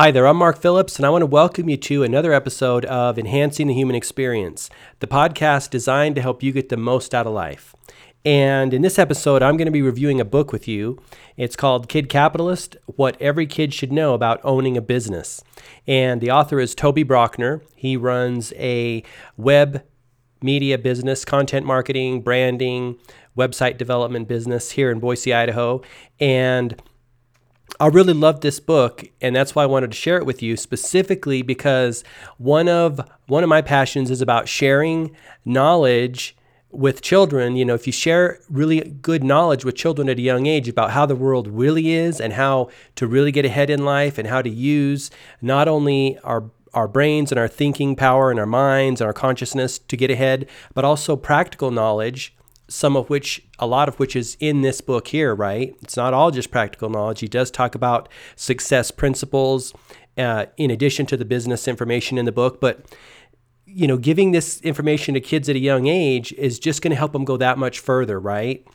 Hi there, I'm Mark Phillips, and I want to welcome you to another episode of Enhancing the Human Experience, the podcast designed to help you get the most out of life. And in this episode, I'm going to be reviewing a book with you. It's called Kid Capitalist What Every Kid Should Know About Owning a Business. And the author is Toby Brockner. He runs a web media business, content marketing, branding, website development business here in Boise, Idaho. And I really loved this book, and that's why I wanted to share it with you specifically because one of one of my passions is about sharing knowledge with children. You know, if you share really good knowledge with children at a young age about how the world really is and how to really get ahead in life and how to use not only our our brains and our thinking power and our minds and our consciousness to get ahead, but also practical knowledge some of which, a lot of which is in this book here, right? It's not all just practical knowledge. He does talk about success principles uh, in addition to the business information in the book. But, you know, giving this information to kids at a young age is just going to help them go that much further, right?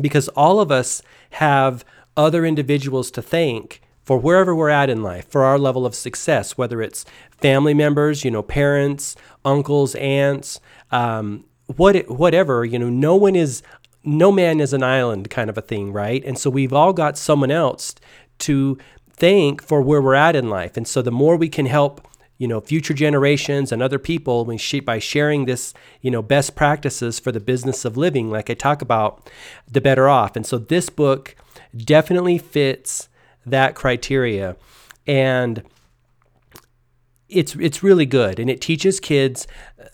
Because all of us have other individuals to thank for wherever we're at in life, for our level of success, whether it's family members, you know, parents, uncles, aunts, um, what whatever you know no one is no man is an island kind of a thing right? And so we've all got someone else to thank for where we're at in life. And so the more we can help you know future generations and other people by sharing this you know best practices for the business of living like i talk about the better off. And so this book definitely fits that criteria. And it's it's really good and it teaches kids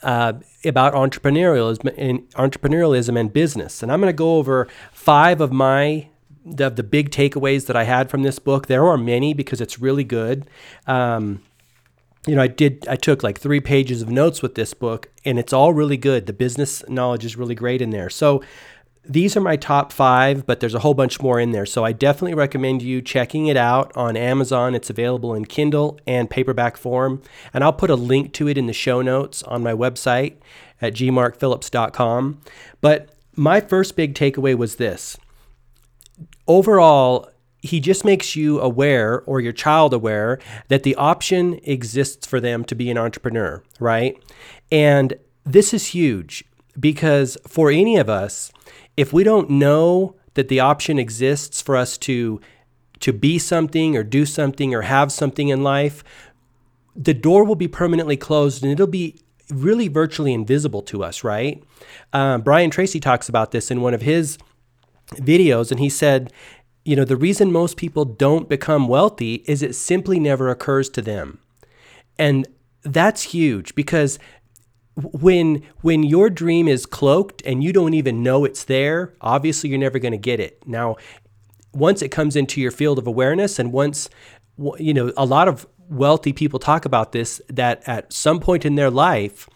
uh, about entrepreneurialism and entrepreneurialism and business. And I'm going to go over five of my of the big takeaways that I had from this book. There are many because it's really good. Um, you know, I did I took like three pages of notes with this book, and it's all really good. The business knowledge is really great in there. So these are my top five, but there's a whole bunch more in there. So I definitely recommend you checking it out on Amazon. It's available in Kindle and paperback form. And I'll put a link to it in the show notes on my website at gmarkphillips.com. But my first big takeaway was this overall, he just makes you aware or your child aware that the option exists for them to be an entrepreneur, right? And this is huge because for any of us, if we don't know that the option exists for us to to be something or do something or have something in life, the door will be permanently closed and it'll be really virtually invisible to us, right? Um, Brian Tracy talks about this in one of his videos, and he said, you know, the reason most people don't become wealthy is it simply never occurs to them. And that's huge because when when your dream is cloaked and you don't even know it's there obviously you're never going to get it. Now once it comes into your field of awareness and once you know a lot of wealthy people talk about this that at some point in their life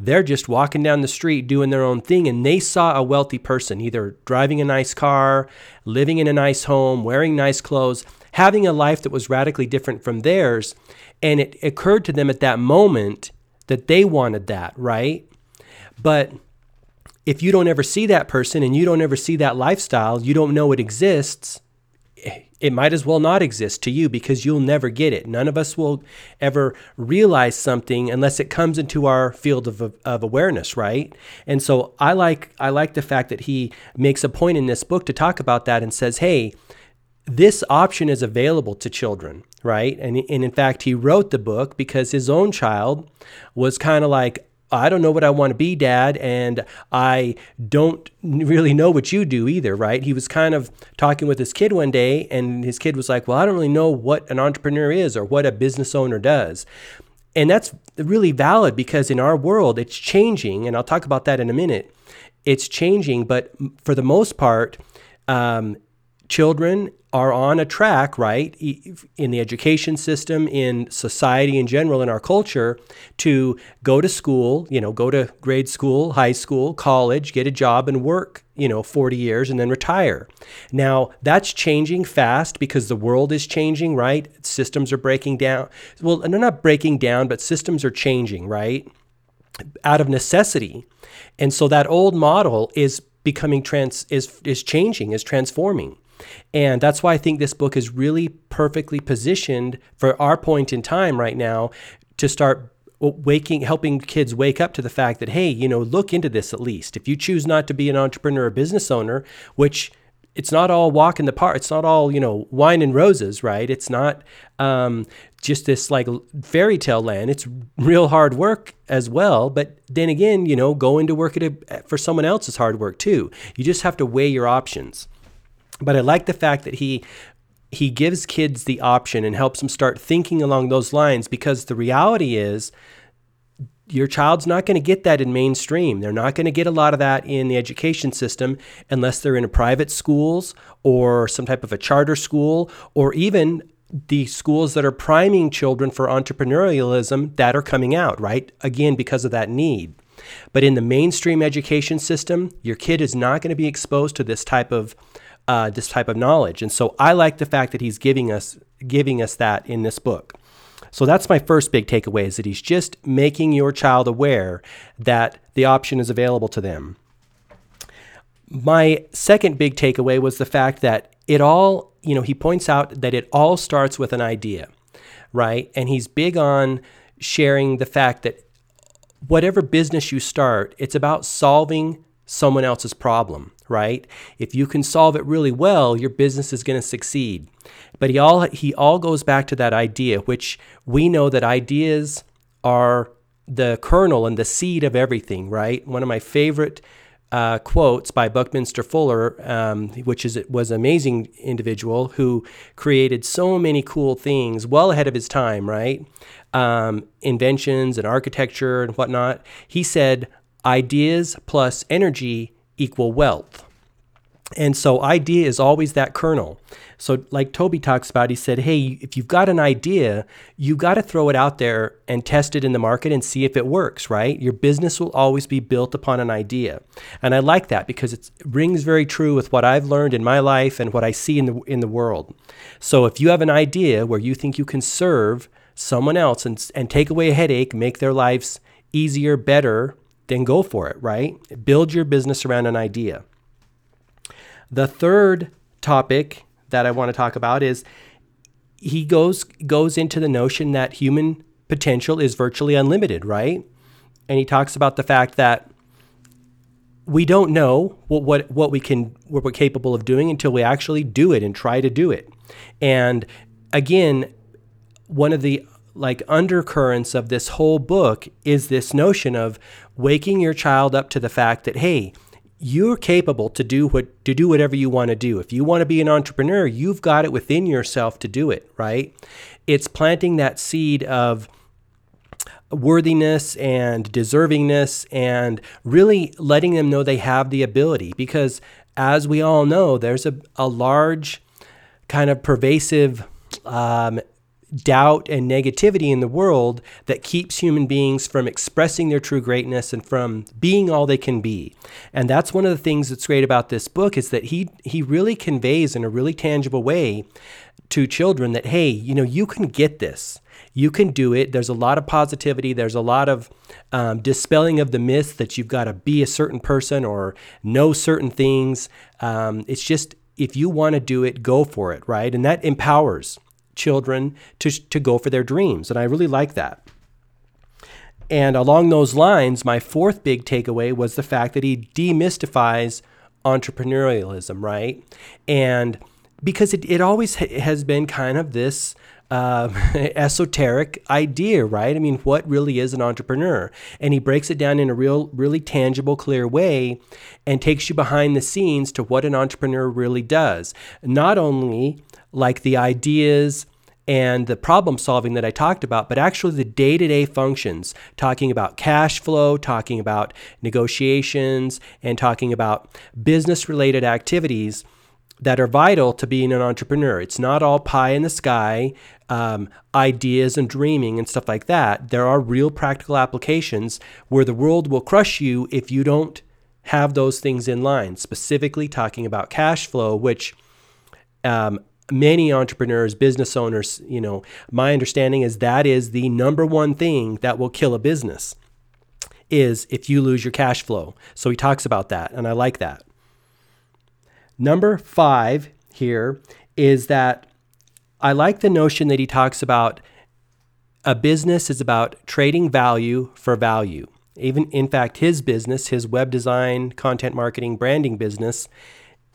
they're just walking down the street doing their own thing and they saw a wealthy person either driving a nice car living in a nice home wearing nice clothes having a life that was radically different from theirs. And it occurred to them at that moment that they wanted that, right? But if you don't ever see that person and you don't ever see that lifestyle, you don't know it exists, it might as well not exist to you because you'll never get it. None of us will ever realize something unless it comes into our field of, of awareness, right? And so I like I like the fact that he makes a point in this book to talk about that and says, "Hey, this option is available to children, right? And, and in fact, he wrote the book because his own child was kind of like, I don't know what I want to be, Dad, and I don't really know what you do either, right? He was kind of talking with his kid one day, and his kid was like, Well, I don't really know what an entrepreneur is or what a business owner does. And that's really valid because in our world, it's changing, and I'll talk about that in a minute. It's changing, but for the most part, um, children are on a track, right, in the education system, in society in general, in our culture, to go to school, you know, go to grade school, high school, college, get a job and work, you know, 40 years and then retire. Now, that's changing fast because the world is changing, right? Systems are breaking down. Well, they're not breaking down, but systems are changing, right? Out of necessity. And so that old model is becoming trans is is changing, is transforming. And that's why I think this book is really perfectly positioned for our point in time right now to start waking helping kids wake up to the fact that hey you know look into this at least. If you choose not to be an entrepreneur or business owner which it's not all walk in the park it's not all you know wine and roses right? It's not um, just this like fairy tale land. It's real hard work as well. But then again you know going to work at a, for someone else is hard work too. You just have to weigh your options but i like the fact that he he gives kids the option and helps them start thinking along those lines because the reality is your child's not going to get that in mainstream. They're not going to get a lot of that in the education system unless they're in a private schools or some type of a charter school or even the schools that are priming children for entrepreneurialism that are coming out, right? Again, because of that need. But in the mainstream education system, your kid is not going to be exposed to this type of uh, this type of knowledge. And so I like the fact that he's giving us giving us that in this book. So that's my first big takeaway is that he's just making your child aware that the option is available to them. My second big takeaway was the fact that it all, you know, he points out that it all starts with an idea, right? And he's big on sharing the fact that whatever business you start, it's about solving someone else's problem, right? If you can solve it really well, your business is going to succeed. But he all he all goes back to that idea, which we know that ideas are the kernel and the seed of everything, right? One of my favorite uh, quotes by Buckminster Fuller, um, which is was an amazing individual who created so many cool things well ahead of his time, right? Um, inventions and architecture and whatnot. He said, ideas plus energy equal wealth. And so, idea is always that kernel. So, like Toby talks about, he said, Hey, if you've got an idea, you've got to throw it out there and test it in the market and see if it works, right? Your business will always be built upon an idea. And I like that because it rings very true with what I've learned in my life and what I see in the, in the world. So, if you have an idea where you think you can serve someone else and, and take away a headache, make their lives easier, better, then go for it, right? Build your business around an idea. The third topic that I want to talk about is he goes goes into the notion that human potential is virtually unlimited, right? And he talks about the fact that we don't know what, what, what we can what we're capable of doing until we actually do it and try to do it. And again, one of the like undercurrents of this whole book is this notion of waking your child up to the fact that hey you're capable to do what to do whatever you want to do. If you want to be an entrepreneur you've got it within yourself to do it right? It's planting that seed of worthiness and deservingness and really letting them know they have the ability because as we all know there's a, a large kind of pervasive um, doubt and negativity in the world that keeps human beings from expressing their true greatness and from being all they can be. And that's one of the things that's great about this book is that he he really conveys in a really tangible way to children that hey, you know, you can get this. You can do it. There's a lot of positivity. There's a lot of um, dispelling of the myth that you've got to be a certain person or know certain things. Um, it's just if you want to do it, go for it, right? And that empowers children to, to go for their dreams. And I really like that. And along those lines, my fourth big takeaway was the fact that he demystifies entrepreneurialism, right? And because it, it always ha- has been kind of this uh, esoteric idea, right? I mean, what really is an entrepreneur? And he breaks it down in a real, really tangible, clear way and takes you behind the scenes to what an entrepreneur really does. Not only like the ideas and the problem solving that I talked about, but actually the day to day functions, talking about cash flow, talking about negotiations, and talking about business related activities that are vital to being an entrepreneur. It's not all pie in the sky, um, ideas and dreaming and stuff like that. There are real practical applications where the world will crush you if you don't have those things in line, specifically talking about cash flow, which um, many entrepreneurs, business owners, you know, my understanding is that is the number one thing that will kill a business is if you lose your cash flow. So he talks about that, and I like that. Number five, here is that I like the notion that he talks about a business is about trading value for value. Even in fact, his business, his web design, content marketing, branding business,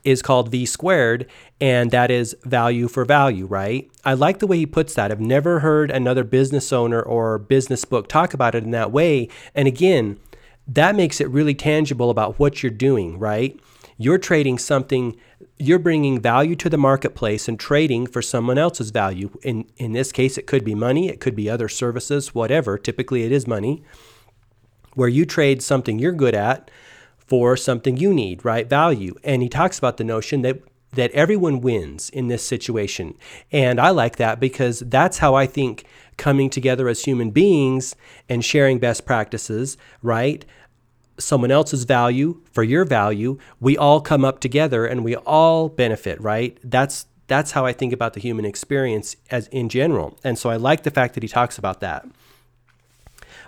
is called V squared, and that is value for value, right? I like the way he puts that. I've never heard another business owner or business book talk about it in that way. And again, that makes it really tangible about what you're doing, right? You're trading something, you're bringing value to the marketplace and trading for someone else's value. In, in this case, it could be money, it could be other services, whatever. Typically, it is money, where you trade something you're good at for something you need, right? Value. And he talks about the notion that that everyone wins in this situation. And I like that because that's how I think coming together as human beings and sharing best practices, right? Someone else's value for your value, we all come up together and we all benefit, right? That's that's how I think about the human experience as in general. And so I like the fact that he talks about that.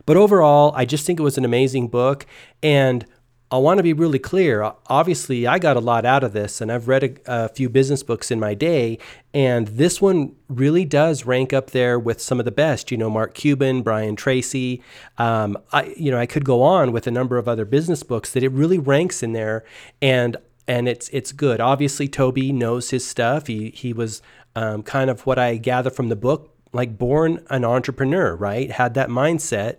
But overall, I just think it was an amazing book and I want to be really clear. Obviously, I got a lot out of this, and I've read a, a, few business books in my day, and this one really does rank up there with some of the best. You know, Mark Cuban, Brian Tracy. Um, I, you know, I could go on with a number of other business books that it really ranks in there, and and it's it's good. Obviously, Toby knows his stuff. He he was um, kind of what I gather from the book, like born an entrepreneur, right? Had that mindset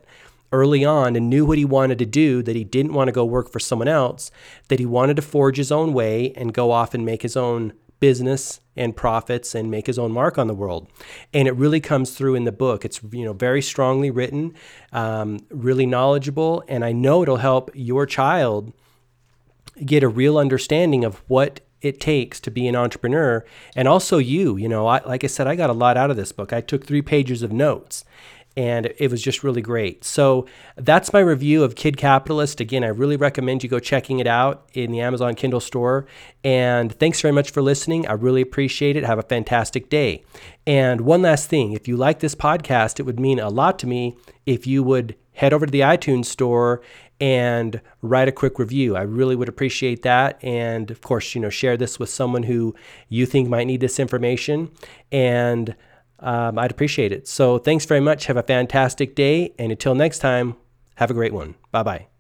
early on and knew what he wanted to do, that he didn't want to go work for someone else, that he wanted to forge his own way and go off and make his own business and profits and make his own mark on the world. And it really comes through in the book. It's you know very strongly written, um, really knowledgeable, and I know it'll help your child get a real understanding of what it takes to be an entrepreneur and also you you know I, like i said i got a lot out of this book i took three pages of notes and it was just really great. So that's my review of Kid Capitalist. Again, I really recommend you go checking it out in the Amazon Kindle store. And thanks very much for listening. I really appreciate it. Have a fantastic day. And one last thing if you like this podcast, it would mean a lot to me if you would head over to the iTunes store and write a quick review. I really would appreciate that. And of course, you know, share this with someone who you think might need this information. And um, I'd appreciate it. So thanks very much. Have a fantastic day. And until next time, have a great one. Bye bye.